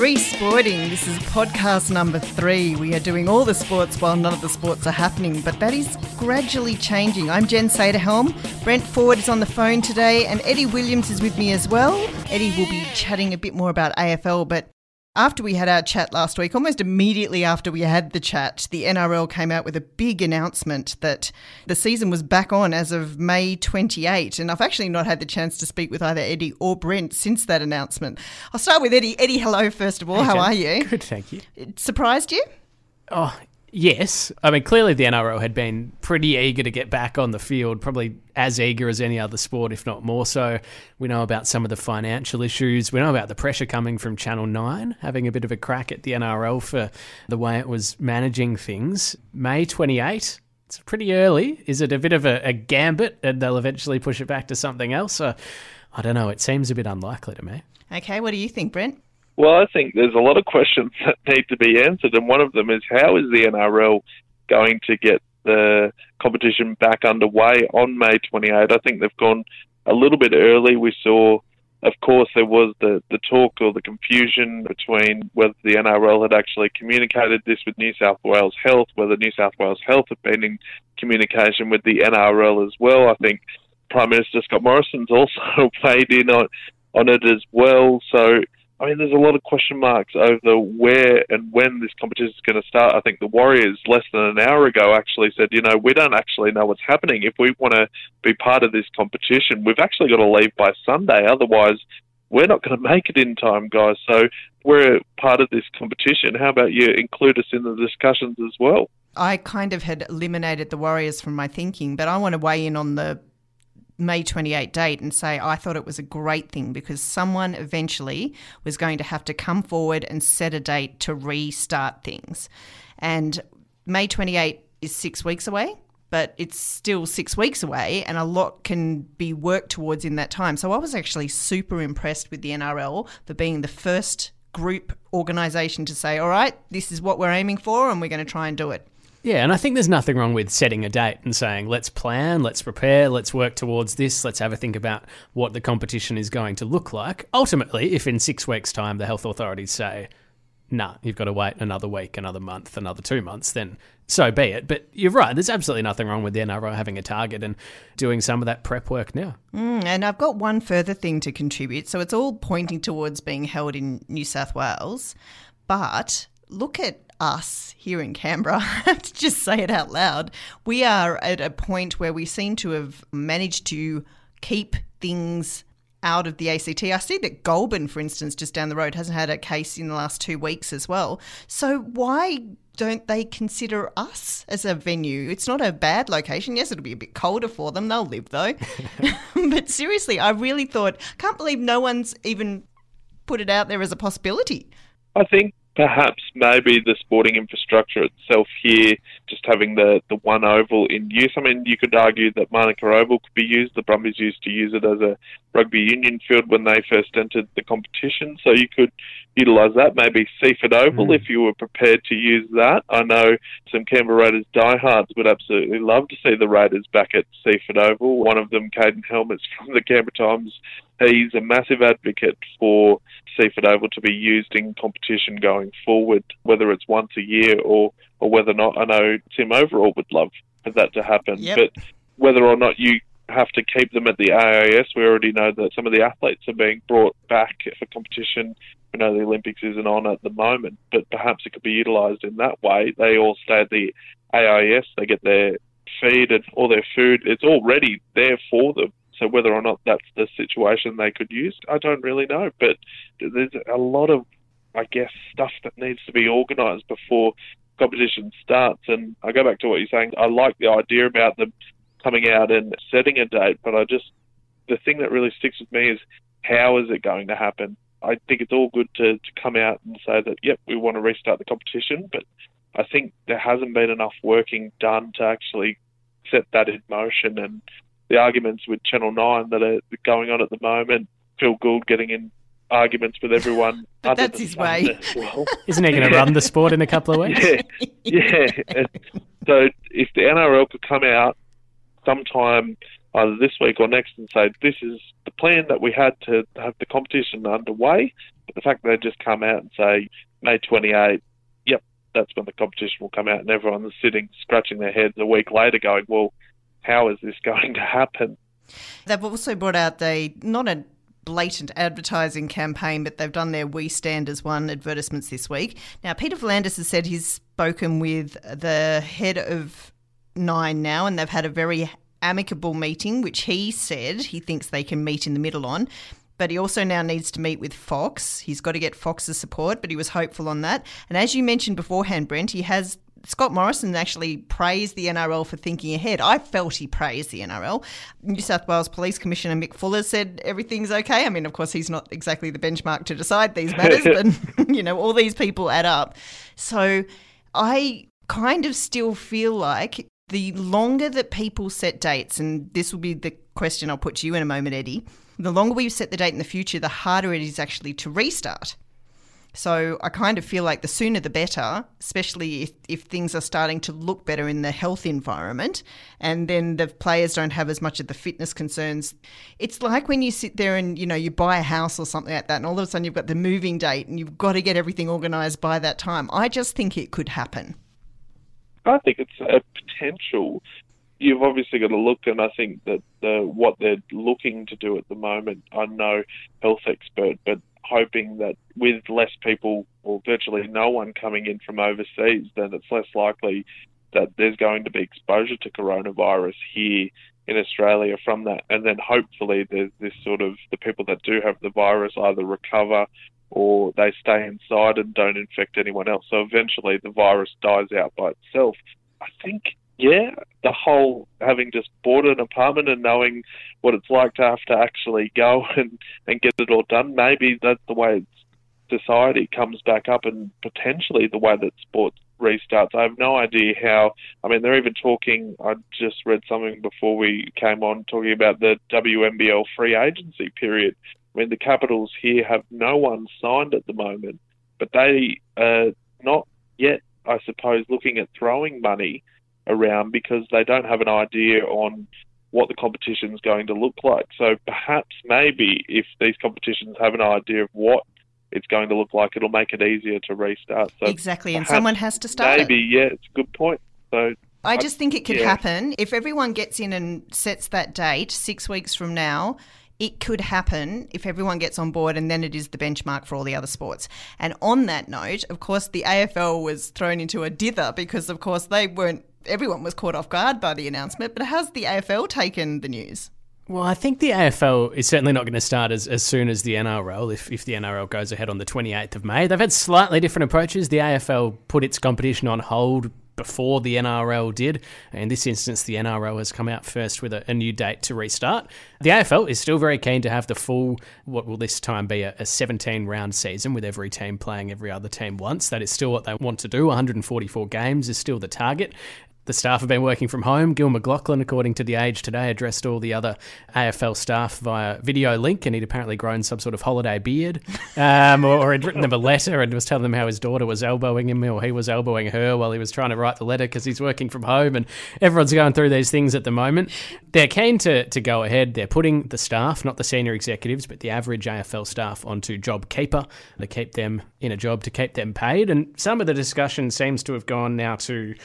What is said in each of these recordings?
Free Sporting. This is podcast number three. We are doing all the sports while none of the sports are happening, but that is gradually changing. I'm Jen Saderhelm. Brent Ford is on the phone today, and Eddie Williams is with me as well. Eddie will be chatting a bit more about AFL, but after we had our chat last week, almost immediately after we had the chat, the NRL came out with a big announcement that the season was back on as of May 28. And I've actually not had the chance to speak with either Eddie or Brent since that announcement. I'll start with Eddie. Eddie, hello, first of all. Hey, How Jen. are you? Good, thank you. It surprised you? Oh, yes. I mean, clearly the NRL had been pretty eager to get back on the field, probably as eager as any other sport, if not more so. We know about some of the financial issues. We know about the pressure coming from Channel 9, having a bit of a crack at the NRL for the way it was managing things. May 28. It's pretty early. Is it a bit of a, a gambit and they'll eventually push it back to something else? Uh, I don't know. It seems a bit unlikely to me. Okay, what do you think, Brent? Well, I think there's a lot of questions that need to be answered, and one of them is how is the NRL going to get the competition back underway on May 28? I think they've gone a little bit early. We saw, of course, there was the, the talk or the confusion between whether the NRL had actually communicated this with New South Wales Health, whether New South Wales Health had been in communication with the NRL as well. I think Prime Minister Scott Morrison's also played in on, on it as well. So, I mean, there's a lot of question marks over where and when this competition is going to start. I think the Warriors, less than an hour ago, actually said, you know, we don't actually know what's happening. If we want to be part of this competition, we've actually got to leave by Sunday. Otherwise, we're not going to make it in time, guys. So we're part of this competition. How about you include us in the discussions as well? I kind of had eliminated the Warriors from my thinking, but I want to weigh in on the May 28 date and say I thought it was a great thing because someone eventually was going to have to come forward and set a date to restart things. And May 28 is six weeks away, but it's still six weeks away and a lot can be worked towards in that time. So I was actually super impressed with the NRL for being the first group organisation to say, all right, this is what we're aiming for and we're going to try and do it. Yeah, and I think there's nothing wrong with setting a date and saying, let's plan, let's prepare, let's work towards this, let's have a think about what the competition is going to look like. Ultimately, if in six weeks' time the health authorities say, nah, you've got to wait another week, another month, another two months, then so be it. But you're right, there's absolutely nothing wrong with the NRL having a target and doing some of that prep work now. Mm, and I've got one further thing to contribute. So it's all pointing towards being held in New South Wales. But look at us here in Canberra. I have to just say it out loud. We are at a point where we seem to have managed to keep things out of the ACT. I see that Goulburn, for instance, just down the road, hasn't had a case in the last two weeks as well. So why don't they consider us as a venue? It's not a bad location. Yes, it'll be a bit colder for them. They'll live though. but seriously, I really thought, can't believe no one's even put it out there as a possibility. I think perhaps maybe the sporting infrastructure itself here, just having the, the one oval in use. I mean, you could argue that Manuka Oval could be used. The Brumbies used to use it as a rugby union field when they first entered the competition, so you could utilise that. Maybe Seiffert Oval Mm. if you were prepared to use that. I know some Canberra Raiders diehards would absolutely love to see the Raiders back at Seiffert Oval. One of them, Caden Helmers from the Canberra Times, he's a massive advocate for Seiffert Oval to be used in competition going forward, whether it's once a year or, or whether or not. I know Tim Overall would love for that to happen, Yep. but whether or not you have to keep them at the AIS, we already know that some of the athletes are being brought back for competition. We know the Olympics isn't on at the moment, but perhaps it could be utilised in that way. They all stay at the AIS, they get their feed and all their food. It's already there for them. So whether or not that's the situation they could use, I don't really know. But there's a lot of, I guess, stuff that needs to be organised before competition starts. And I go back to what you're saying. I like the idea about them coming out and setting a date, but I just the thing that really sticks with me is how is it going to happen? I think it's all good to, to come out and say that, yep, we want to restart the competition, but I think there hasn't been enough working done to actually set that in motion. And the arguments with Channel 9 that are going on at the moment, Phil Gould getting in arguments with everyone. but that's his way. as Well. Isn't he going to run the sport in a couple of weeks? yeah, yeah. So if the NRL could come out sometime either this week or next and say this is the plan that we had to have the competition underway, But the fact that they just come out and say May 28, yep, that's when the competition will come out, and everyone's sitting scratching their heads a week later, going, well, how is this going to happen? They've also brought out the not a blatant advertising campaign, but they've done their We Stand as One advertisements this week. Now, Peter V'landys has said he's spoken with the head of Nine now, and they've had a very amicable meeting, which he said he thinks they can meet in the middle on. But he also now needs to meet with Fox. He's got to get Fox's support, but he was hopeful on that. And as you mentioned beforehand, Brent, he has Scott Morrison actually praised the NRL for thinking ahead. I felt he praised the NRL. New South Wales Police Commissioner Mick Fuller said everything's okay. I mean, of course, he's not exactly the benchmark to decide these matters, but you know, all these people add up. So I kind of still feel like the longer that people set dates, and this will be the question I'll put to you in a moment, Eddie, the longer we set the date in the future, the harder it is actually to restart. So I kind of feel like the sooner the better, especially if, if things are starting to look better in the health environment and then the players don't have as much of the fitness concerns. It's like when you sit there and, you know, you buy a house or something like that and all of a sudden you've got the moving date and you've got to get everything organised by that time. I just think it could happen. I think it's a potential. You've obviously got to look, and I think that the, what they're looking to do at the moment, I'm no health expert, but hoping that with less people or virtually no one coming in from overseas, then it's less likely that there's going to be exposure to coronavirus here in Australia from that. And then hopefully there's this sort of the people that do have the virus either recover or they stay inside and don't infect anyone else. So eventually the virus dies out by itself. I think, yeah, the whole having just bought an apartment and knowing what it's like to have to actually go and, and get it all done, maybe that's the way society comes back up and potentially the way that sports restarts. I have no idea how. I mean, they're even talking. I just read something before we came on talking about the WNBL free agency period I mean, the Capitals here have no one signed at the moment, but they are not yet, I suppose, looking at throwing money around because they don't have an idea on what the competition is going to look like. So perhaps, maybe, if these competitions have an idea of what it's going to look like, it'll make it easier to restart. So exactly, and someone has to start. Maybe, it. yeah, it's a good point. So I just think it could yeah. happen if everyone gets in and sets that date six weeks from now it could happen if everyone gets on board and then it is the benchmark for all the other sports. And on that note, of course, the AFL was thrown into a dither because, of course, they weren't, everyone was caught off guard by the announcement. But how's the AFL taken the news? Well, I think the AFL is certainly not going to start as, as soon as the NRL, if, if the NRL goes ahead on the 28th of May. They've had slightly different approaches. The AFL put its competition on hold before the NRL did. In this instance, the NRL has come out first with a, a, new date to restart. The AFL is still very keen to have the full, what will this time be, a, a 17 round season with every team playing every other team once. That is still what they want to do. 144 games is still the target. The staff have been working from home. Gil McLachlan, according to The Age today, addressed all the other AFL staff via video link, and he'd apparently grown some sort of holiday beard, um, or, or, had written them a letter and was telling them how his daughter was elbowing him, or he was elbowing her while he was trying to write the letter because he's working from home, and everyone's going through these things at the moment. They're keen to, to go ahead. They're putting the staff, not the senior executives, but the average AFL staff, onto JobKeeper to keep them in a job, to keep them paid. And some of the discussion seems to have gone now to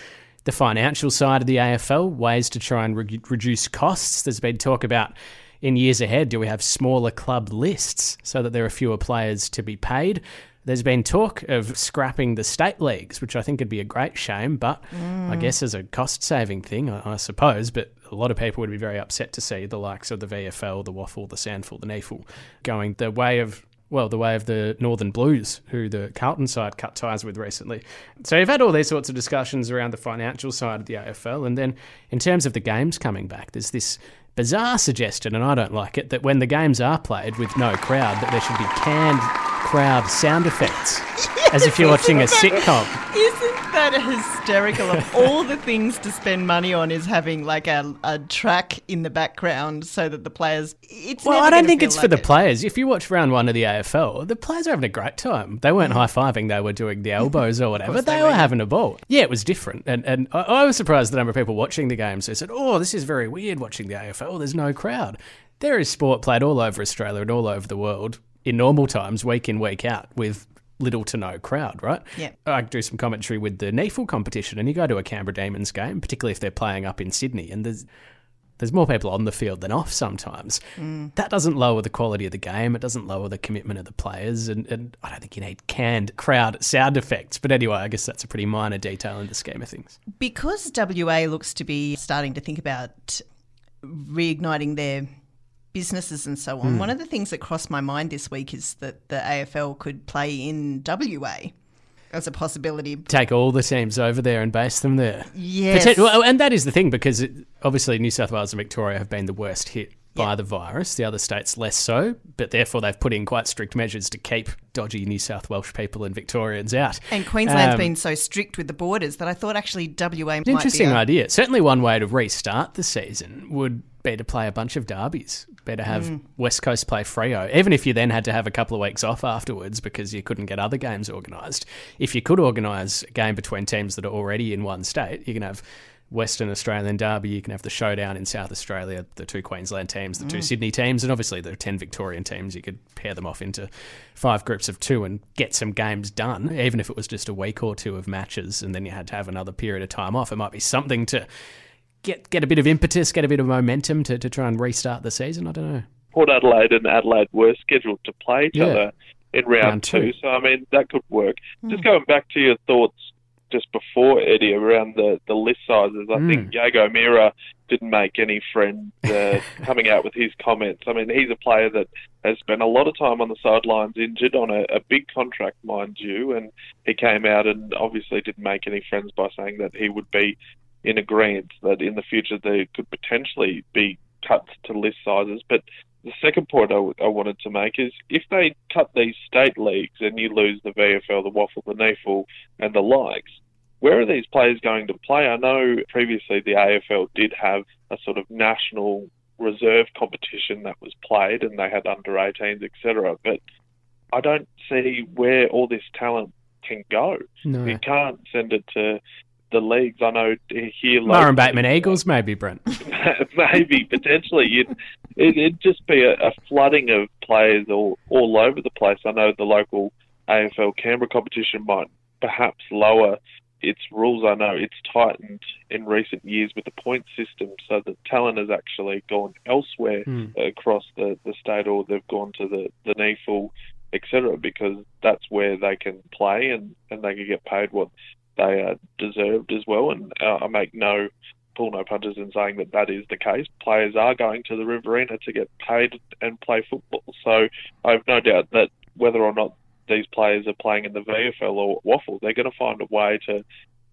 the financial side of the AFL, ways to try and re- reduce costs. There's been talk about in years ahead, do we have smaller club lists so that there are fewer players to be paid? There's been talk of scrapping the state leagues, which I think would be a great shame, but mm. I guess as a cost saving thing, I, I, suppose. But a lot of people would be very upset to see the likes of the VFL, the Waffle, the SANFL, the NEAFL going the way of well, the way of the Northern Blues, who the Carlton side cut ties with recently. So you've had all these sorts of discussions around the financial side of the AFL. And then in terms of the games coming back, there's this bizarre suggestion, and I don't like it, that when the games are played with no crowd, that there should be canned crowd sound effects, as if you're watching a sitcom. That hysterical? of all the things to spend money on, is having like a, a track in the background so that the players. It's well, I don't think it's like for the it. players. If you watch round one of the AFL, the players are having a great time. They weren't mm. high fiving; they were doing the elbows or whatever. they, they, were, having a ball. Yeah, it was different, and and I, I was surprised the number of people watching the games who said, "Oh, this is very weird watching the AFL. There's no crowd." There is sport played all over Australia and all over the world in normal times, week in, week out, with little to no crowd, right? Yeah. I do some commentary with the NEAFL competition, and you go to a Canberra Demons game, particularly if they're playing up in Sydney, and there's there's more people on the field than off sometimes. Mm. That doesn't lower the quality of the game. It doesn't lower the commitment of the players. And, and I don't think you need canned crowd sound effects. But anyway, I guess that's a pretty minor detail in the scheme of things. Because WA looks to be starting to think about reigniting their businesses and so on, one of the things that crossed my mind this week is that the AFL could play in WA as a possibility. Take all the teams over there and base them there. Yes. Potent- well, and that is the thing because it, obviously New South Wales and Victoria have been the worst hit by the virus. The other states less so, but therefore they've put in quite strict measures to keep dodgy New South Welsh people and Victorians out. And Queensland's Um, been so strict with the borders that I thought actually WA might Interesting idea. Certainly, one way to restart the season would be to play a bunch of derbies. Better have Mm. West Coast play Freo, even if you then had to have a couple of weeks off afterwards because you couldn't get other games organised. If you could organise a game between teams that are already in one state, you can have Western Australian derby, you can have the showdown in South Australia, the two Queensland teams, the two Sydney teams, and obviously the 10 Victorian teams. You could pair them off into five groups of two and get some games done, even if it was just a week or two of matches, and then you had to have another period of time off. It might be something to get get a bit of impetus, get a bit of momentum to, to try and restart the season. I don't know. Port Adelaide and Adelaide were scheduled to play each Yeah. other in round, Round two. two. So, I mean, that could work. Just going back to your thoughts just before, Eddie, around the, the list sizes, I think Jaeger O'Meara didn't make any friends uh, coming out with his comments. I mean, he's a player that has spent a lot of time on the sidelines injured on a, a big contract, mind you, and he came out and obviously didn't make any friends by saying that he would be in agreement that in the future there could potentially be cuts to list sizes. But the second point I, w- I wanted to make is if they cut these state leagues and you lose the VFL, the Waffle, the NEAFL, and the likes, where are these players going to play? I know previously the AFL did have a sort of national reserve competition that was played and they had under 18s, etc. But I don't see where all this talent can go. No. You can't send it to the leagues. I know here Murray locally- Bateman Eagles, maybe, Brent. maybe potentially you'd, it, it'd just be a, a flooding of players all all over the place. I know the local AFL Canberra competition might perhaps lower its rules. I know it's tightened in recent years with the point system, so that talent has actually gone elsewhere Hmm. across the, the state, or they've gone to the the NEAFL, etc. Because that's where they can play and and they can get paid what they are deserved as well. And uh, I make no pull no punches in saying that that is the case. Players are going to the Riverina to get paid and play football. So I have no doubt that whether or not these players are playing in the VFL or Waffle, they're going to find a way to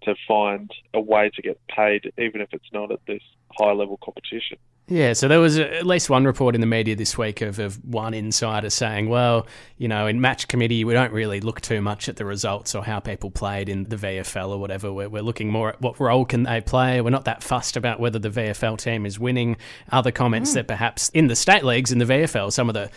to find a way to get paid, even if it's not at this high level competition. Yeah, so there was a, at least one report in the media this week of, of one insider saying, well, you know, in match committee, we don't really look too much at the results or how people played in the VFL or whatever. We're, we're looking more at what role can they play. We're not that fussed about whether the VFL team is winning. Other comments hmm. that perhaps in the state leagues, in the VFL, some of the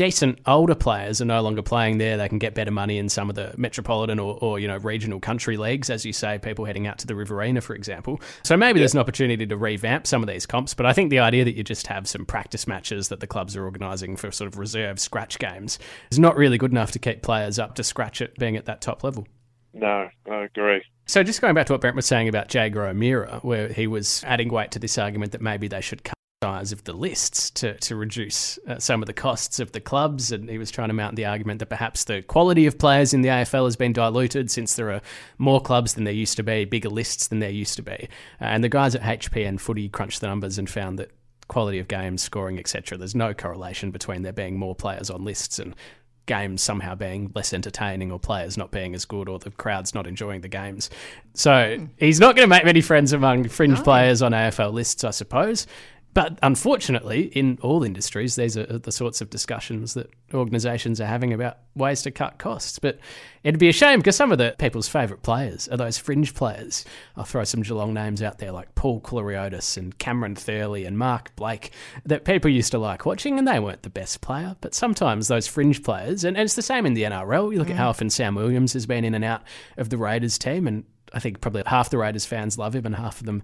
decent older players are no longer playing there. They can get better money in some of the metropolitan or, or you know regional country leagues, as you say, people heading out to the Riverina, for example. So maybe there's an opportunity to revamp some of these comps. But I think the idea that you just have some practice matches that the clubs are organising for sort of reserve scratch games is not really good enough to keep players up to scratch it being at that top level. No, I agree. So just going back to what Brent was saying about Jaeger O'Meara, where he was adding weight to this argument that maybe they should cut size of the lists to, to reduce uh, some of the costs of the clubs, and he was trying to mount the argument that perhaps the quality of players in the AFL has been diluted since there are more clubs than there used to be, bigger lists than there used to be. Uh, and the guys at HPN Footy crunched the numbers and found that quality of games, scoring, etc. There's no correlation between there being more players on lists and games somehow being less entertaining or players not being as good or the crowd's not enjoying the games. So he's not going to make many friends among fringe players on AFL lists, I suppose. But unfortunately, in all industries, these are the sorts of discussions that organisations are having about ways to cut costs. But it'd be a shame because some of the people's favourite players are those fringe players. I'll throw some Geelong names out there like Paul Koulouriotis and Cameron Thurley and Mark Blake that people used to like watching, and they weren't the best player. But sometimes those fringe players, and, and it's the same in the NRL. You look at mm. how often Sam Williams has been in and out of the Raiders team, and I think probably half the Raiders fans love him and half of them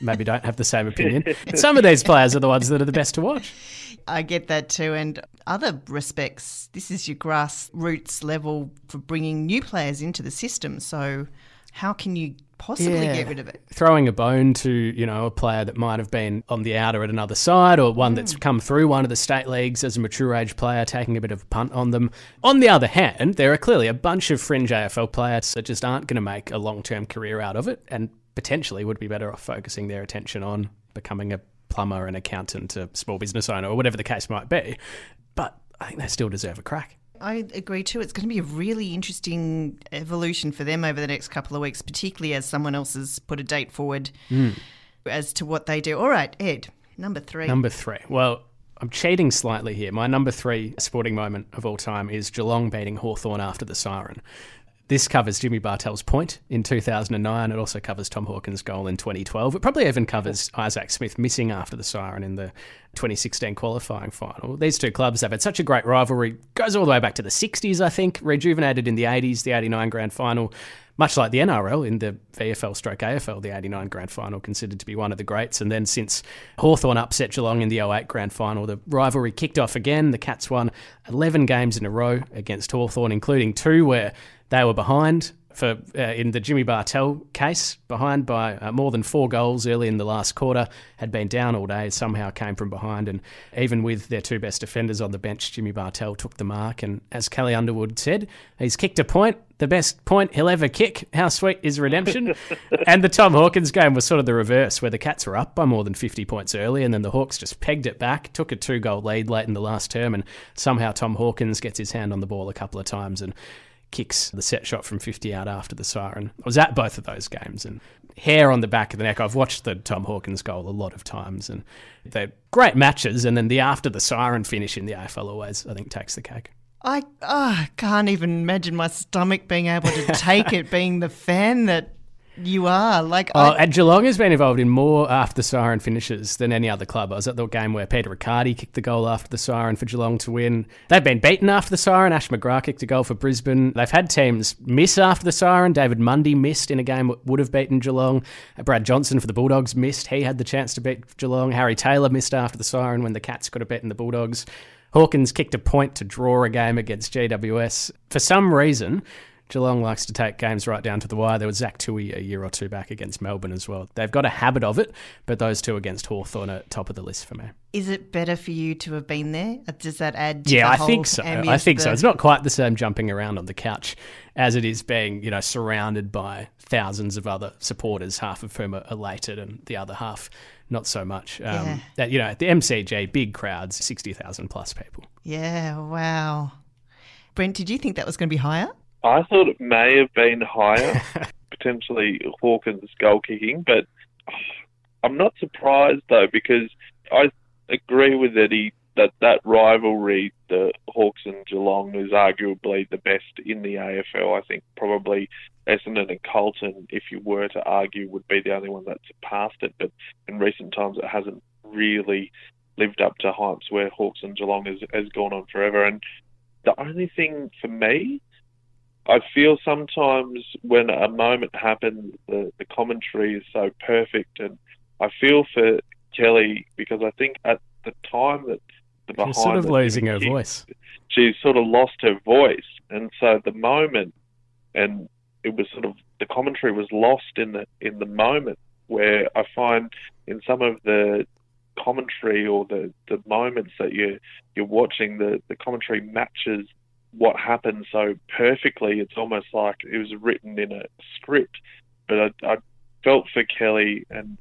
maybe don't have the same opinion. Some of these players are the ones that are the best to watch. I get that too. And other respects, this is your grassroots level for bringing new players into the system. So, how can you possibly Yeah. get rid of it? Throwing a bone to, you know, a player that might have been on the outer at another side or one that's mm. come through one of the state leagues as a mature age player, taking a bit of a punt on them. On the other hand, there are clearly a bunch of fringe AFL players that just aren't going to make a long term career out of it and potentially would be better off focusing their attention on becoming a plumber, an accountant, a small business owner, or whatever the case might be. But I think they still deserve a crack. I agree too. It's going to be a really interesting evolution for them over the next couple of weeks, particularly as someone else has put a date forward hmm. as to what they do. All right, Ed, number three. Number three. Well, I'm cheating slightly here. My number three sporting moment of all time is Geelong beating Hawthorn after the siren. This covers Jimmy Bartel's point in 2009. It also covers Tom Hawkins' goal in 2012. It probably even covers Isaac Smith missing after the siren in the 2016 qualifying final. These two clubs have had such a great rivalry. Goes all the way back to the 60s, I think. Rejuvenated in the 80s, the 89 grand final. Much like the NRL in the VFL stroke AFL, the 89 grand final considered to be one of the greats. And then since Hawthorn upset Geelong in the 08 grand final, the rivalry kicked off again. The Cats won 11 games in a row against Hawthorn, including two where they were behind for uh, in the Jimmy Bartel case, behind by uh, more than four goals early in the last quarter, had been down all day, somehow came from behind, and even with their two best defenders on the bench, Jimmy Bartel took the mark. And as Kelly Underwood said, he's kicked a point, the best point he'll ever kick. How sweet is redemption? and the Tom Hawkins game was sort of the reverse, where the Cats were up by more than 50 points early, and then the Hawks just pegged it back, took a two goal lead late in the last term, and somehow Tom Hawkins gets his hand on the ball a couple of times and kicks the set shot from 50 out after the siren. I was at both of those games and hair on the back of the neck. I've watched the Tom Hawkins goal a lot of times and they're great matches. And then the after the siren finish in the AFL always, I think, takes the cake. I I can't even imagine my stomach being able to take it, being the fan that you are. Like, Oh, I, and Geelong has been involved in more after the siren finishes than any other club. I was at the game where Peter Riccardi kicked the goal after the siren for Geelong to win. They've been beaten after the siren. Ash McGrath kicked a goal for Brisbane. They've had teams miss after the siren. David Mundy missed in a game that would have beaten Geelong. Brad Johnson for the Bulldogs missed. He had the chance to beat Geelong. Harry Taylor missed after the siren when the Cats could have beaten the Bulldogs. Hawkins kicked a point to draw a game against GWS. For some reason, Geelong likes to take games right down to the wire. There was Zach Tuohy a year or two back against Melbourne as well. They've got a habit of it, but those two against Hawthorn are top of the list for me. is it better for you to have been there? Does that add? To Yeah, the I think so. I think so. It's not quite the same jumping around on the couch as it is being, you know, surrounded by thousands of other supporters, half of whom are elated and the other half not so much. Um, Yeah. that, you know, at the MCG, big crowds, 60,000 plus people. Yeah. Wow. Brent, did you think that was going to be higher? I thought it may have been higher, potentially Hawkins' goal kicking, but I'm not surprised though because I agree with Eddie that that rivalry, the Hawks and Geelong, is arguably the best in the AFL. I think probably Essendon and Carlton, if you were to argue, would be the only one that surpassed it. But in recent times, it hasn't really lived up to hypes where Hawks and Geelong has, has gone on forever. And the only thing for me I feel sometimes when a moment happens, the, the commentary is so perfect, and I feel for Kelly because I think at the time that the behind She's sort of losing her voice. she's sort of lost her voice, and so the moment, and it was sort of the commentary was lost in the in the moment where I find in some of the commentary or the, the moments that you you're watching the, the commentary matches what happened so perfectly. It's almost like it was written in a script. But I, I felt for Kelly, and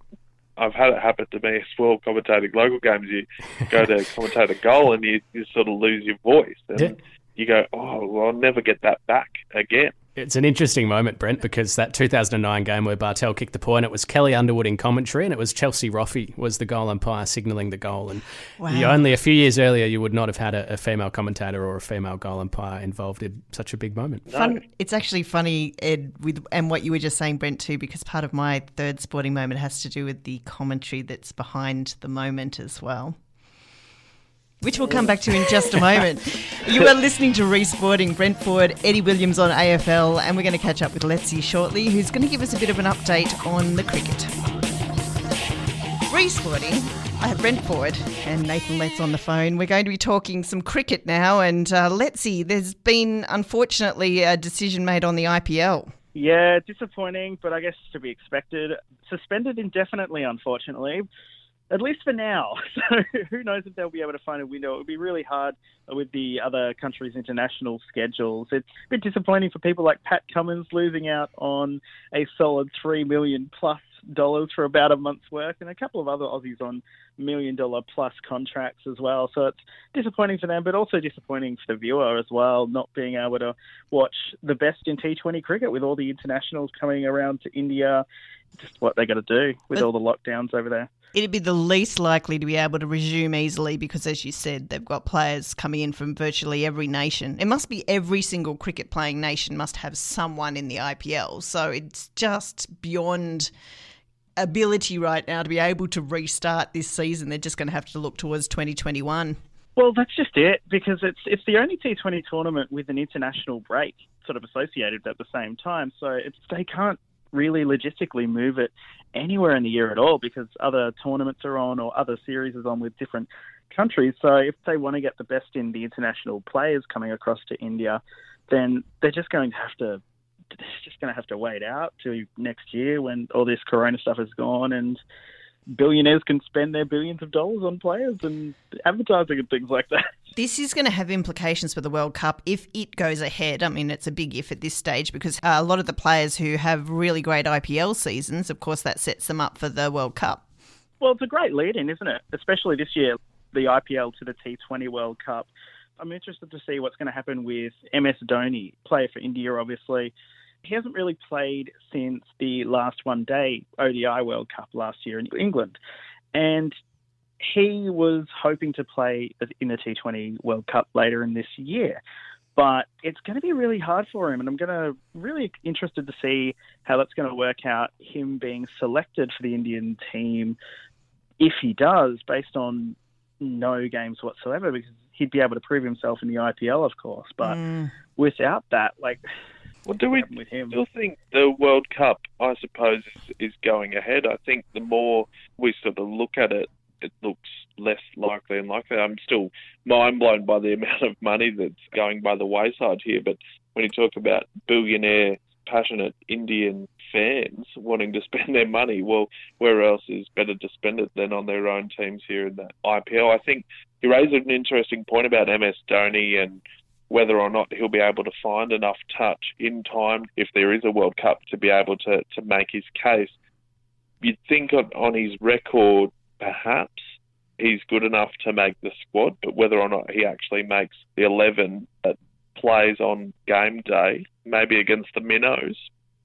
I've had it happen to me as well. Commentating local games, you go to commentate a goal, and you, you sort of lose your voice, and Yeah. you go, "Oh, well, I'll never get that back again." It's an interesting moment, Brent, because that 2009 game where Bartel kicked the point, it was Kelly Underwood in commentary, and it was Chelsea Roffey was the goal umpire signalling the goal. And you- only a few years earlier, you would not have had a, a female commentator or a female goal umpire involved in such a big moment. Fun. It's actually funny, Ed, with and what you were just saying, Brent, too, because part of my third sporting moment has to do with the commentary that's behind the moment as well. Which we'll come back to in just a moment. You are listening to Resporting Brent Ford, Eddie Williams on AFL, and we're going to catch up with Letzi shortly, who's going to give us a bit of an update on the cricket. Resporting, I have Brent Ford and Nathan Letts on the phone. We're going to be talking some cricket now, and uh, Letzi, there's been unfortunately a decision made on the IPL. Yeah, disappointing, but I guess to be expected. Suspended indefinitely, unfortunately at least for now. So who knows if they'll be able to find a window? It would be really hard with the other countries' international schedules. It's a bit disappointing for people like Pat Cummins losing out on a solid three million plus dollars for about a month's work, and a couple of other Aussies on million dollar plus contracts as well. So it's disappointing for them, but also disappointing for the viewer as well, not being able to watch the best in T20 cricket with all the internationals coming around to India. Just what they got to do with all the lockdowns over there it'd be the least likely to be able to resume easily because, as you said, they've got players coming in from virtually every nation. It must be every single cricket playing nation must have someone in the IPL. So it's just beyond ability right now to be able to restart this season. They're just going to have to look towards 2021. Well, that's just it because it's it's the only T20 tournament with an international break sort of associated at the same time. So they can't really logistically move it anywhere in the year at all because other tournaments are on or other series is on with different countries. So if they want to get the best in the international players coming across to India, then they're just going to have to they're just going to have to wait out to next year when all this corona stuff is gone and billionaires can spend their billions of dollars on players and advertising and things like that. This is going to have implications for the World Cup if it goes ahead. I mean, it's a big if at this stage because uh, a lot of the players who have really great IPL seasons, of course, that sets them up for the World Cup. Well, it's a great lead in, isn't it? Especially this year, the IPL to the T20 World Cup. I'm interested to see what's going to happen with MS Dhoni, player for India, obviously. He hasn't really played since the last one day ODI World Cup last year in England. And he was hoping to play in the T20 World Cup later in this year. But it's going to be really hard for him, and I'm going to really interested to see how that's going to work out. Him being selected for the Indian team, if he does, based on no games whatsoever, because he'd be able to prove himself in the IPL, of course. But mm. without that, like, well, do we with him? still think the World Cup, I suppose, is, is going ahead? I think the more we sort of look at it, it looks less likely and likely. I'm still mind blown by the amount of money that's going by the wayside here. But when you talk about billionaire, passionate Indian fans wanting to spend their money, well, where else is better to spend it than on their own teams here in the IPL? I think you raised an interesting point about MS Dhoni and whether or not he'll be able to find enough touch in time if there is a World Cup to be able to, to make his case. You'd think on his record perhaps he's good enough to make the squad, but whether or not he actually makes the 11 that plays on game day, maybe against the Minnows,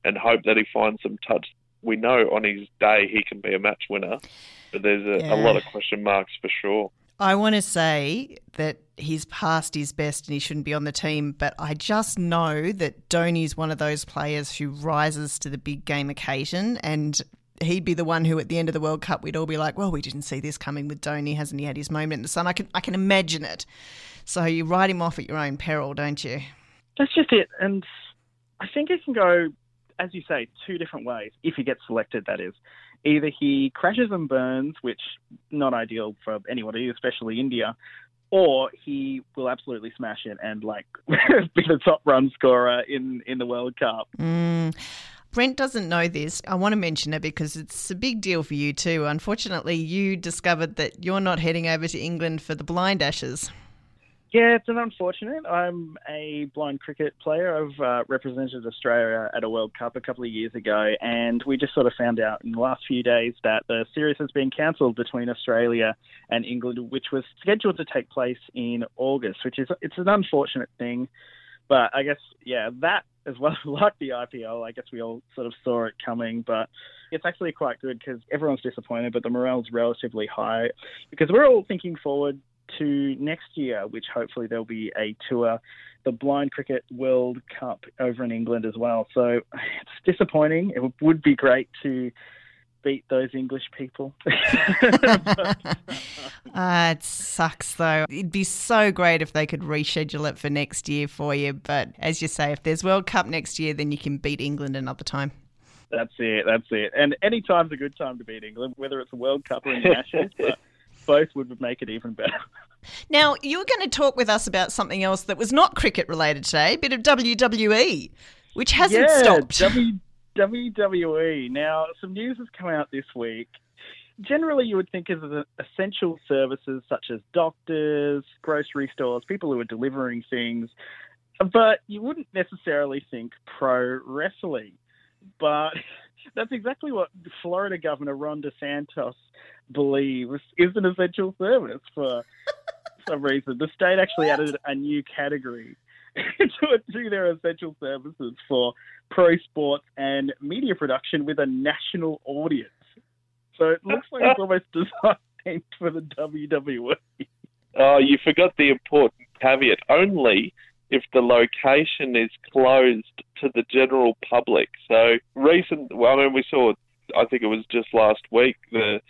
and hope that he finds some touch. We know on his day he can be a match winner, but there's a, yeah. a lot of question marks for sure. I want to say that he's past his best and he shouldn't be on the team, but I just know that Dhoni's one of those players who rises to the big game occasion and he'd be the one who, at the end of the World Cup, we'd all be like, "Well, we didn't see this coming with Dhoni. Hasn't he had his moment in the sun?" I can I can imagine it. So you write him off at your own peril, don't you? That's just it, and I think it can go, as you say, two different ways. If he gets selected, that is, either he crashes and burns, which not ideal for anybody, especially India, or he will absolutely smash it and like be the top run scorer in in the World Cup. Mm. Brent doesn't know this. I want to mention it because it's a big deal for you too. Unfortunately, you discovered that you're not heading over to England for the Blind Ashes. Yeah, it's an unfortunate. I'm a blind cricket player. I've uh, represented Australia at a World Cup a couple of years ago, and we just sort of found out in the last few days that the series has been cancelled between Australia and England, which was scheduled to take place in August. Which is it's an unfortunate thing, but I guess yeah, that as well like the IPL. I guess we all sort of saw it coming, but it's actually quite good because everyone's disappointed, but the morale's relatively high because we're all thinking forward to next year, which hopefully there'll be a tour, the Blind Cricket World Cup over in England as well. So it's disappointing. It would be great to beat those English people. uh, it sucks though. It'd be so great if they could reschedule it for next year for you. But as you say, if there's World Cup next year, then you can beat England another time. That's it. That's it. And any time's a good time to beat England, whether it's a World Cup or in the Ashes. but both would make it even better. Now, you're going to talk with us about something else that was not cricket related today, a bit of WWE, which hasn't yeah, stopped. W- WWE. Now, some news has come out this week. Generally, you would think of essential services such as doctors, grocery stores, people who are delivering things, but you wouldn't necessarily think pro wrestling. But that's exactly what Florida Governor Ron DeSantis believes is an essential service for some reason. The state actually added a new category to, to their essential services for pro sports and media production with a national audience. So it looks like it's almost designed for the WWE. Oh, you forgot the important caveat. Only if the location is closed to the general public. So recent, well, I mean, we saw, I think it was just last week, the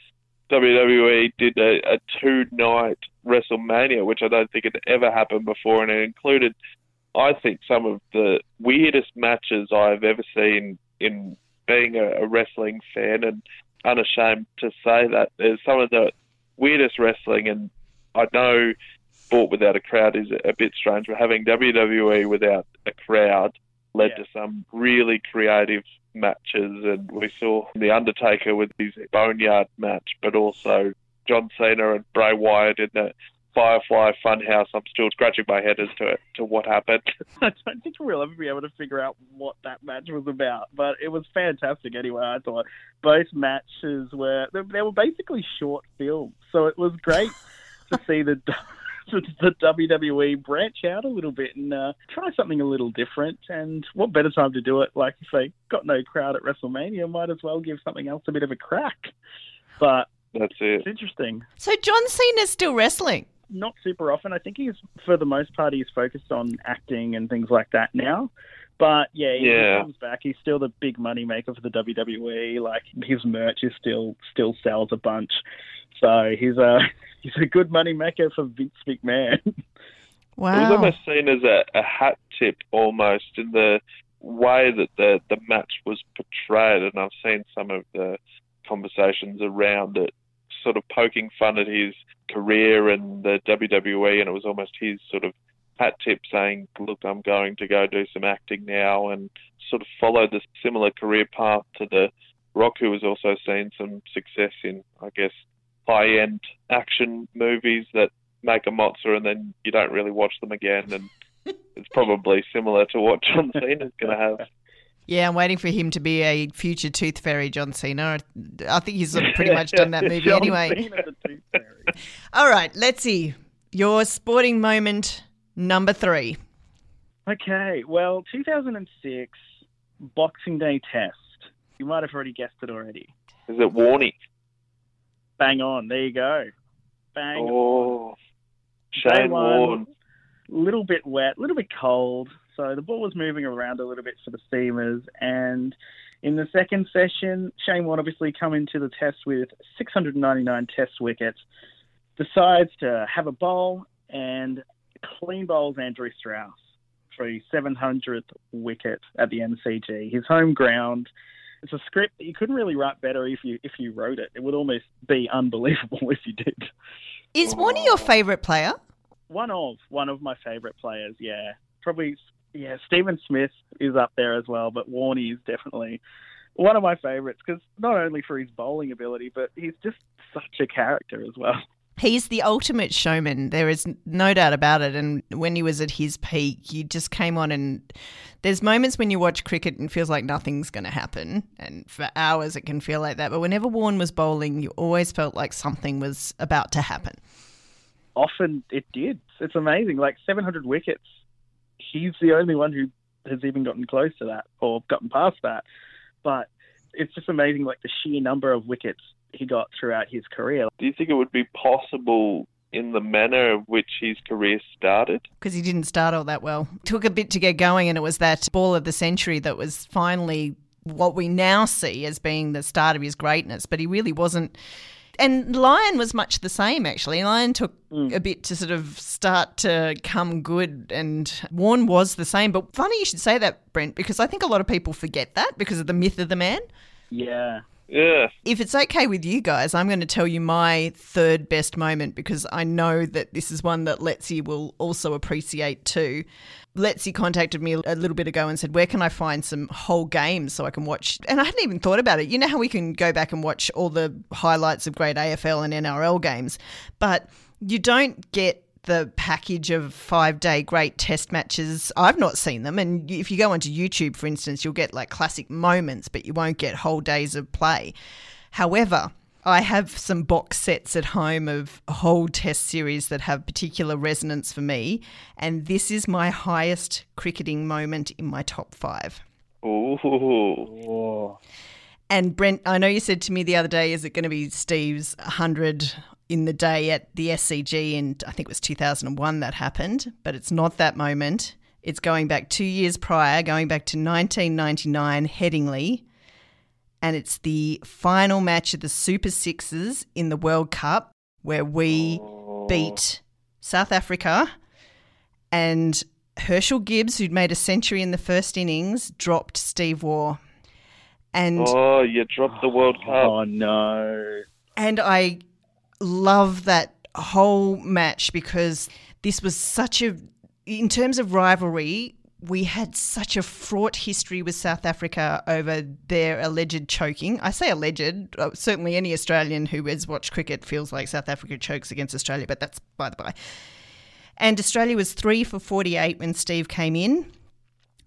WWE did a, a two-night WrestleMania, which I don't think had ever happened before, and it included, I think, some of the weirdest matches I've ever seen in being a, a wrestling fan, and unashamed to say that there's some of the weirdest wrestling, and I know sport without a crowd is a bit strange, but having WWE without a crowd led yeah. to some really creative matches, and we saw The Undertaker with his Boneyard match, but also John Cena and Bray Wyatt in the Firefly Funhouse. I'm still scratching my head as to to what happened. I don't think we'll ever be able to figure out what that match was about, but it was fantastic anyway. I thought both matches were they were basically short films, so it was great to see the the WWE branch out a little bit and uh, try something a little different. And what better time to do it? Like if they got no crowd at WrestleMania, might as well give something else a bit of a crack. But that's it. It's interesting. So John Cena's still wrestling. Not super often. I think he's, for the most part, he's focused on acting and things like that now. But yeah, he yeah. comes back. He's still the big money maker for the WWE. Like his merch is still still sells a bunch. So he's a he's a good money maker for Vince McMahon. Wow. It was almost seen as a, a hat tip almost in the way that the, the match was portrayed, and I've seen some of the conversations around it, sort of poking fun at his career and the WWE, and it was almost his sort of hat tip saying, "Look, I'm going to go do some acting now," and sort of followed the similar career path to the Rock, who was also seen some success in, I guess, high end action movies that make a mozza and then you don't really watch them again. And it's probably similar to what John Cena is going to have. Yeah, I'm waiting for him to be a future Tooth Fairy John Cena. I think he's pretty much done that movie anyway. All right, let's see. Your sporting moment number three. Okay, well, 2006 Boxing Day test. You might have already guessed it already. Is it Warney? Bang on. There you go. Bang. Oh, on. Shane Warne. A little bit wet, a little bit cold. So the ball was moving around a little bit for the Steamers. And in the second session, Shane Warne obviously come into the test with 699 test wickets, decides to have a bowl and clean bowls Andrew Strauss for his 700th wicket at the MCG. His home ground it's a script that you couldn't really write better if you if you wrote it. It would almost be unbelievable if you did. Is one of your favourite player? One of one of my favourite players. Yeah, probably. Yeah, Steven Smith is up there as well, but Warney is definitely one of my favourites because not only for his bowling ability, but he's just such a character as well. He's the ultimate showman. There is no doubt about it. And when he was at his peak, you just came on and there's moments when you watch cricket and feels like nothing's going to happen. And for hours it can feel like that. But whenever Warne was bowling, you always felt like something was about to happen. Often it did. It's amazing. Like 700 wickets. He's the only one who has even gotten close to that or gotten past that. But it's just amazing, like the sheer number of wickets he got throughout his career. Do you think it would be possible in the manner of which his career started? Because he didn't start all that well. Took a bit to get going, and it was that ball of the century that was finally what we now see as being the start of his greatness, but he really wasn't. And Lyon was much the same, actually. Lyon took mm. a bit to sort of start to come good, and Warne was the same. But funny you should say that, Brent, because I think a lot of people forget that because of the myth of the man. Yeah. Yeah. If it's okay with you guys, I'm going to tell you my third best moment because I know that this is one that Letzi will also appreciate too. Letzi contacted me a little bit ago and said, Where can I find some whole games so I can watch? And I hadn't even thought about it. You know how we can go back and watch all the highlights of great AFL and NRL games, but you don't get the package of five day great test matches. I've not seen them. And if you go onto YouTube, for instance, you'll get like classic moments, but you won't get whole days of play. However, I have some box sets at home of whole test series that have particular resonance for me. And this is my highest cricketing moment in my top five. Ooh. Oh. And Brent, I know you said to me the other day, is it going to be Steve's 100 in the day at the SCG? And I think it was 2001 that happened, but it's not that moment. It's going back two years prior, going back to 1999, Headingley. And it's the final match of the Super Sixes in the World Cup where we oh. beat South Africa and Herschelle Gibbs, who'd made a century in the first innings, dropped Steve Waugh. And Oh, you dropped the World Cup. Oh no. and I love that whole match because this was such a, in terms of rivalry, we had such a fraught history with South Africa over their alleged choking. I say alleged. uh, Certainly, any Australian who has watched cricket feels like South Africa chokes against Australia, but that's by the by. And Australia was three for 48 when Steve came in.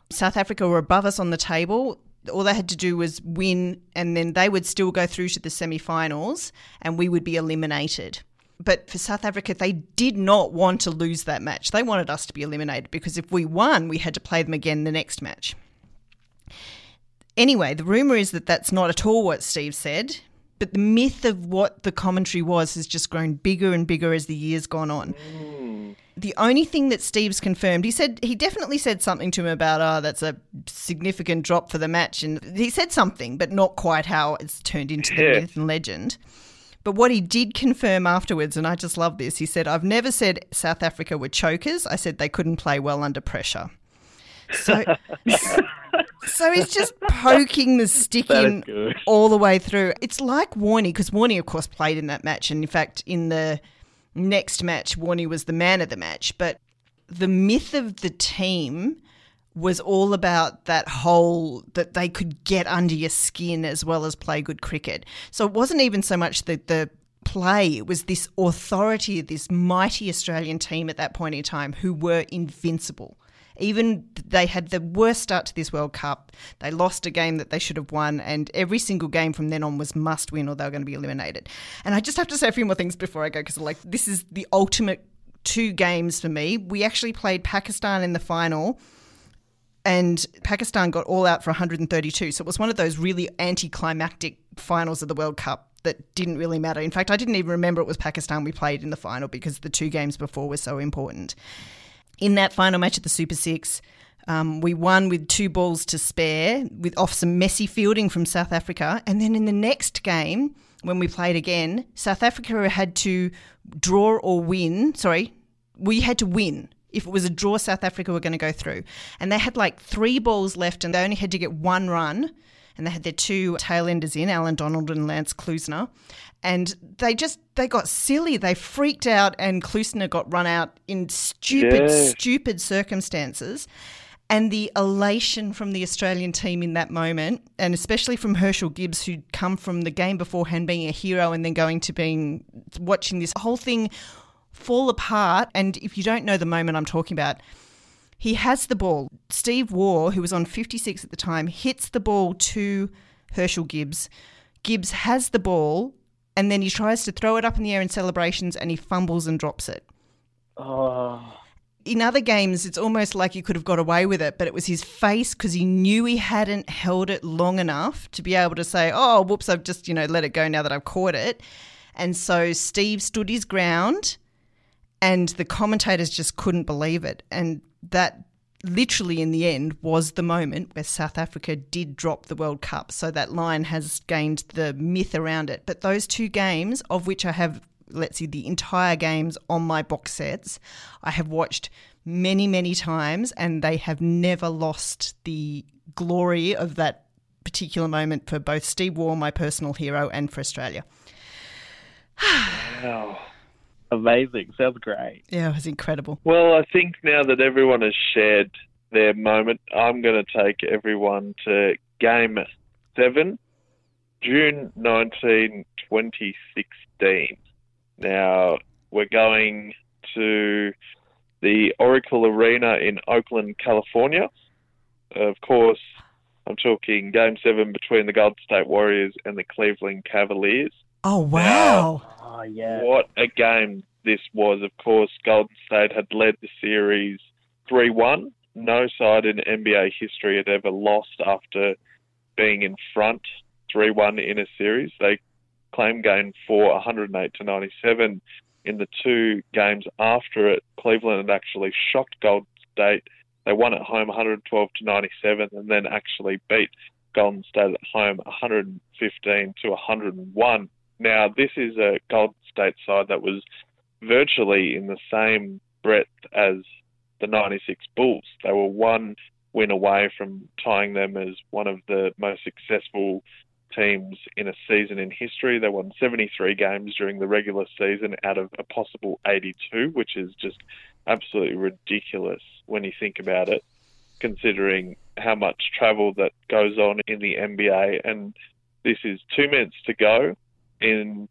South Africa were above us on the table. All they had to do was win, and then they would still go through to the semi finals, and we would be eliminated. But for South Africa, they did not want to lose that match. They wanted us to be eliminated because if we won, we had to play them again the next match. Anyway, the rumour is that that's not at all what Steve said, but the myth of what the commentary was has just grown bigger and bigger as the years gone on mm. the only thing that Steve's confirmed, he said he definitely said something to him about, oh, that's a significant drop for the match. And he said something, but not quite how it's turned into the myth and legend. But what he did confirm afterwards, and I just love this, he said, I've never said South Africa were chokers. I said they couldn't play well under pressure. So, so he's just poking the stick That in all the way through. It's like Warney, because Warney, of course, played in that match. And in fact, in the next match, Warney was the man of the match. But the myth of the team was all about that whole that they could get under your skin as well as play good cricket. So it wasn't even so much the the play, it was this authority of this mighty Australian team at that point in time who were invincible. Even they had the worst start to this World Cup. They lost a game that they should have won, and every single game from then on was must win or they were going to be eliminated. And I just have to say a few more things before I go because like this is the ultimate two games for me. We actually played Pakistan in the final and Pakistan got all out for 132. So it was one of those really anticlimactic finals of the World Cup that didn't really matter. In fact, I didn't even remember it was Pakistan we played in the final because the two games before were so important. In that final match at the Super Six, um, we won with two balls to spare, with off some messy fielding from South Africa. And then in the next game, when we played again, South Africa had to draw or win. Sorry, we had to win. If it was a draw, South Africa were going to go through. And they had like three balls left and they only had to get one run. And they had their two tail enders in, Allan Donald and Lance Klusener. And they just, they got silly. They freaked out and Klusener got run out in stupid, Yeah. stupid circumstances. And the elation from the Australian team in that moment, and especially from Herschelle Gibbs, who'd come from the game beforehand being a hero and then going to being watching this whole thing fall apart. And if you don't know the moment I'm talking about, he has the ball. Steve Waugh, who was on 56 at the time, hits the ball to Herschelle Gibbs. Gibbs has the ball and then he tries to throw it up in the air in celebrations and he fumbles and drops it. Oh. In other games, it's almost like he could have got away with it, but it was his face because he knew he hadn't held it long enough to be able to say, oh, whoops, I've just, you know, let it go now that I've caught it. And so Steve stood his ground and the commentators just couldn't believe it. And that literally in the end was the moment where South Africa did drop the World Cup. So that line has gained the myth around it. But those two games, of which I have, let's see, the entire games on my box sets, I have watched many, many times, and they have never lost the glory of that particular moment for both Steve Waugh, my personal hero, and for Australia. wow. Amazing. Sounds great. Yeah, it was incredible. Well, I think now that everyone has shared their moment, I'm going to take everyone to Game 7, June 19, 2016. Now, we're going to the Oracle Arena in Oakland, California. Of course, I'm talking Game 7 between the Golden State Warriors and the Cleveland Cavaliers. Oh, wow. Oh, yeah. What a game this was. Of course, Golden State had led the series 3 1. No side in NBA history had ever lost after being in front 3 1 in a series. They claimed game four 108 to 97. In the two games after it, Cleveland had actually shocked Golden State. They won at home 112 to 97 and then actually beat Golden State at home 115 to 101. Now, this is a Golden State side that was virtually in the same breadth as the 96 Bulls. They were one win away from tying them as one of the most successful teams in a season in history. They won 73 games during the regular season out of a possible 82, which is just absolutely ridiculous when you think about it, considering how much travel that goes on in the NBA. And this is two minutes to go in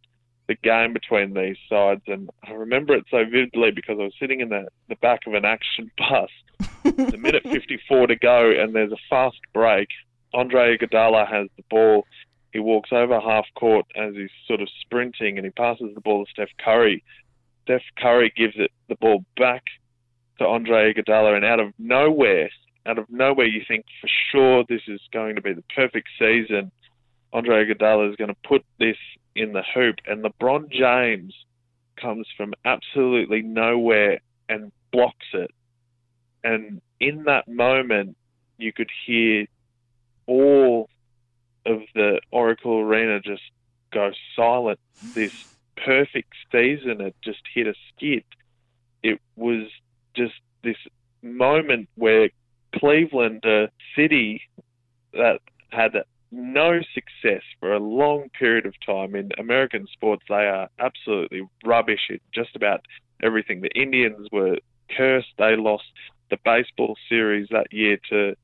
the game between these sides, and I remember it so vividly because I was sitting in the, the back of an action bus. the minute 54 to go, and there's a fast break. Andre Iguodala has the ball. He walks over half court as he's sort of sprinting, and he passes the ball to Steph Curry. Steph Curry gives it the ball back to Andre Iguodala, and out of nowhere, out of nowhere, you think for sure this is going to be the perfect season. Andre Iguodala is going to put this in the hoop, and LeBron James comes from absolutely nowhere and blocks it. And in that moment, you could hear all of the Oracle Arena just go silent. This perfect season had just hit a skid. It was just this moment where Cleveland, a city that had no success for a long period of time in American sports. They are absolutely rubbish in just about everything. The Indians were cursed. They lost the baseball series that year to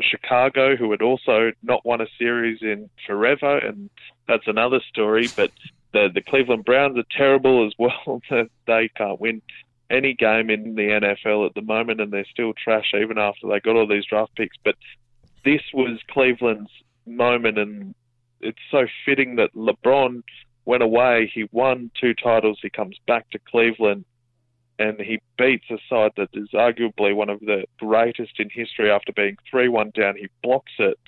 Chicago, who had also not won a series in forever, and that's another story. But the the Cleveland Browns are terrible as well. they can't win any game in the NFL at the moment, and they're still trash even after they got all these draft picks. But this was Cleveland's moment, and it's so fitting that LeBron went away. He won two titles. He comes back to Cleveland, and he beats a side that is arguably one of the greatest in history. After being three-one down, he blocks it,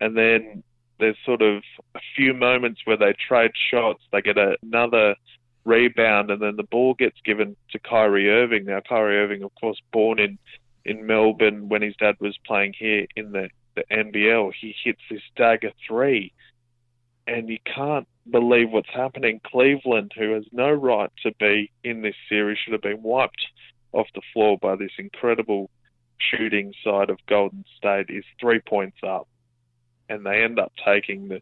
and then there's sort of a few moments where they trade shots. They get another rebound, and then the ball gets given to Kyrie Irving. Now, Kyrie Irving, of course, born in in Melbourne when his dad was playing here in the the NBL. He hits this dagger three, and you can't believe what's happening. Cleveland, who has no right to be in this series, should have been wiped off the floor by this incredible shooting side of Golden State, is three points up, and they end up taking the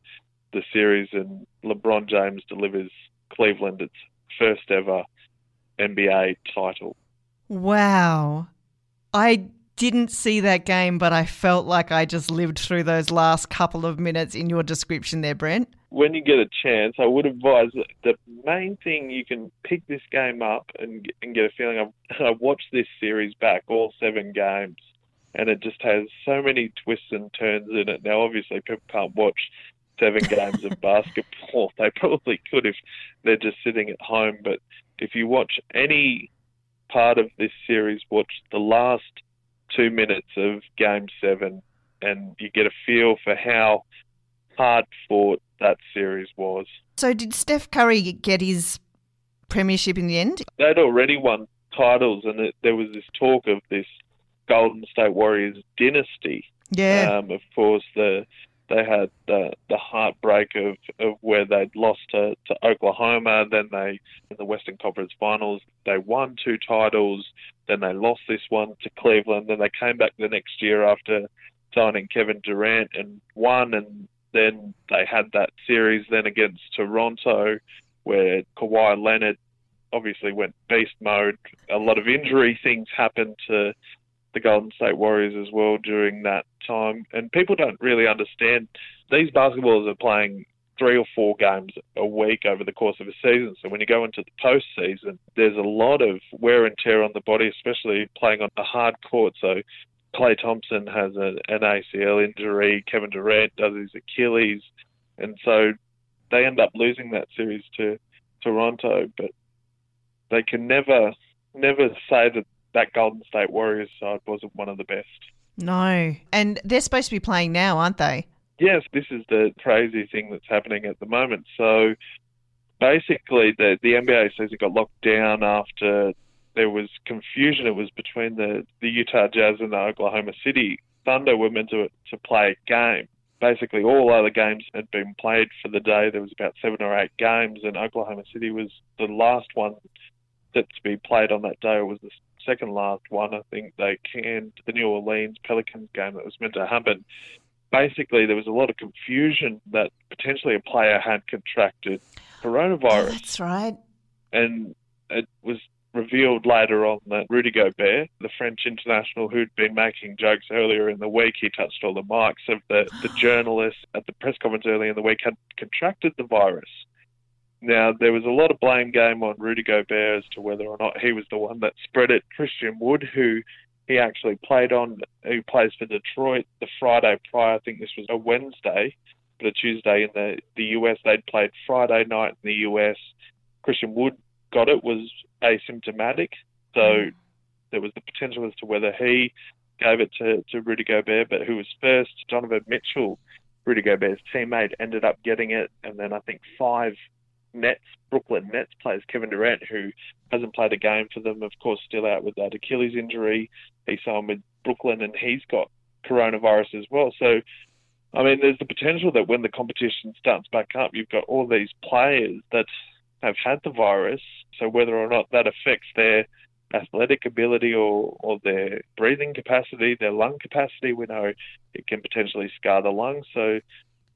the series, and LeBron James delivers Cleveland its first ever NBA title. Wow. I didn't see that game, but I felt like I just lived through those last couple of minutes in your description there, Brent. When you get a chance, I would advise that the main thing you can pick this game up and, and get a feeling. I've, I've watched this series back, all seven games, and it just has so many twists and turns in it. Now, obviously, people can't watch seven games of basketball. They probably could if they're just sitting at home, but if you watch any part of this series, watch the last two minutes of Game Seven, and you get a feel for how hard fought that series was. So, did Steph Curry get his premiership in the end? They'd already won titles, and it, there was this talk of this Golden State Warriors dynasty. Yeah. Um, of course, the they had the the heartbreak of, of where they'd lost to, to Oklahoma. Then they in the Western Conference Finals they won two titles. Then they lost this one to Cleveland. Then they came back the next year after signing Kevin Durant and won. And then they had that series then against Toronto where Kawhi Leonard obviously went beast mode. A lot of injury things happened to the Golden State Warriors as well during that time. And people don't really understand these basketballers are playing three or four games a week over the course of a season. So when you go into the postseason, there's a lot of wear and tear on the body, especially playing on a hard court. So Klay Thompson has an ACL injury, Kevin Durant does his Achilles, and so they end up losing that series to Toronto. But they can never, never say that that Golden State Warriors side wasn't one of the best. No. And they're supposed to be playing now, aren't they? Yes, this is the crazy thing that's happening at the moment. So basically, the, the NBA season got locked down after there was confusion. It was between the, the Utah Jazz and the Oklahoma City Thunder were meant to, to play a game. Basically, all other games had been played for the day. There was about seven or eight games, and Oklahoma City was the last one that to be played on that day. It was the second last one. I think they canned the New Orleans Pelicans game that was meant to happen. Basically, there was a lot of confusion that potentially a player had contracted coronavirus. Oh, that's right. And it was revealed later on that Rudy Gobert, the French international who'd been making jokes earlier in the week, he touched all the marks of the, the journalist at the press conference earlier in the week, had contracted the virus. Now, there was a lot of blame game on Rudy Gobert as to whether or not he was the one that spread it. Christian Wood, who he actually played on, who plays for Detroit the Friday prior, I think this was a Wednesday, but a Tuesday in the, the US. They'd played Friday night in the US. Christian Wood got it, was asymptomatic. So hmm. there was the potential as to whether he gave it to, to Rudy Gobert, but who was first, Donovan Mitchell, Rudy Gobert's teammate, ended up getting it. And then I think five Nets, Brooklyn Nets players, Kevin Durant, who hasn't played a game for them, of course, still out with that Achilles injury. He signed with Brooklyn and he's got coronavirus as well. So, I mean, there's the potential that when the competition starts back up, you've got all these players that have had the virus. So, whether or not that affects their athletic ability or, or their breathing capacity, their lung capacity, we know it can potentially scar the lungs. So,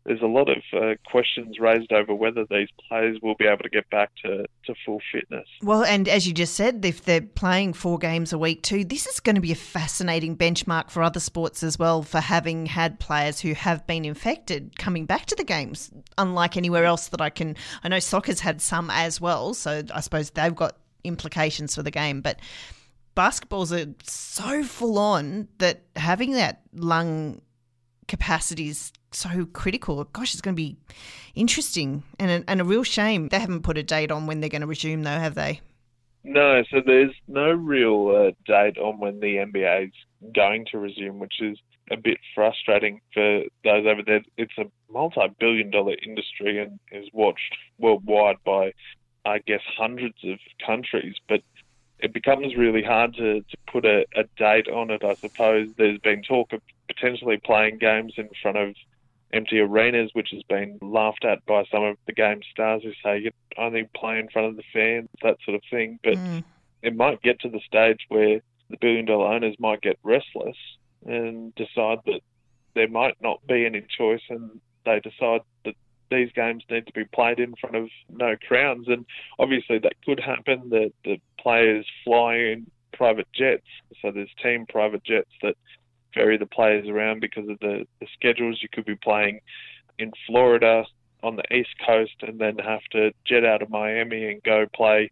there's a lot of uh, questions raised over whether these players will be able to get back to, to full fitness. Well, and as you just said, if they're playing four games a week too, this is going to be a fascinating benchmark for other sports as well for having had players who have been infected coming back to the games, unlike anywhere else that I can. I know soccer's had some as well, so I suppose they've got implications for the game, but basketballs are so full on that having that lung capacity is so critical. Gosh, it's going to be interesting and a, and a real shame. They haven't put a date on when they're going to resume, though, have they? No, so there's no real uh, date on when the NBA is going to resume, which is a bit frustrating for those over there. It's a multi-billion dollar industry and is watched worldwide by, I guess, hundreds of countries, but it becomes really hard to, to put a, a date on it, I suppose. There's been talk of potentially playing games in front of empty arenas, which has been laughed at by some of the game stars who say you only play in front of the fans, that sort of thing. But Mm. it might get to the stage where the billion dollar owners might get restless and decide that there might not be any choice and they decide that these games need to be played in front of no crowds. And obviously that could happen, that the players fly in private jets. So there's team private jets that ferry the players around because of the, the schedules. You could be playing in Florida on the East Coast and then have to jet out of Miami and go play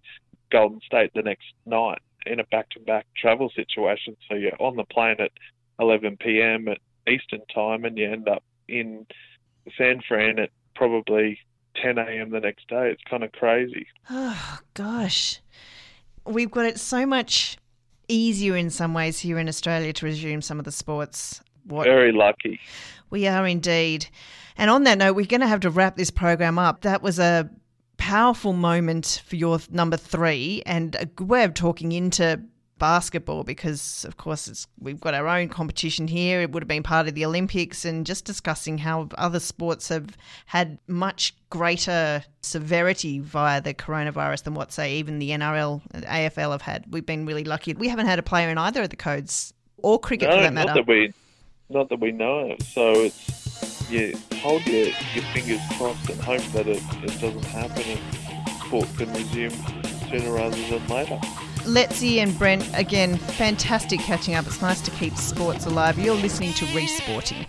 Golden State the next night in a back to back travel situation. So you're on the plane at 11 p.m. at Eastern time and you end up in San Fran at probably 10 a.m. the next day. It's kind of crazy. Oh, gosh. We've got it so much easier in some ways here in Australia to resume some of the sports. What Very lucky. we are indeed. And on that note, we're going to have to wrap this program up. That was a powerful moment for your number three and a good way of talking into basketball because, of course, we've got our own competition here. It would have been part of the Olympics, and just discussing how other sports have had much greater severity via the coronavirus than what, say, even the NRL and AFL have had. We've been really lucky. We haven't had a player in either of the codes or cricket no, for that matter. Not that we, not that we know of. So it's you hold your, your fingers crossed and hope that it, it doesn't happen and sport can resume sooner rather than later. Letzi and Brent, again, fantastic catching up. It's nice to keep sports alive. You're listening to Resporting.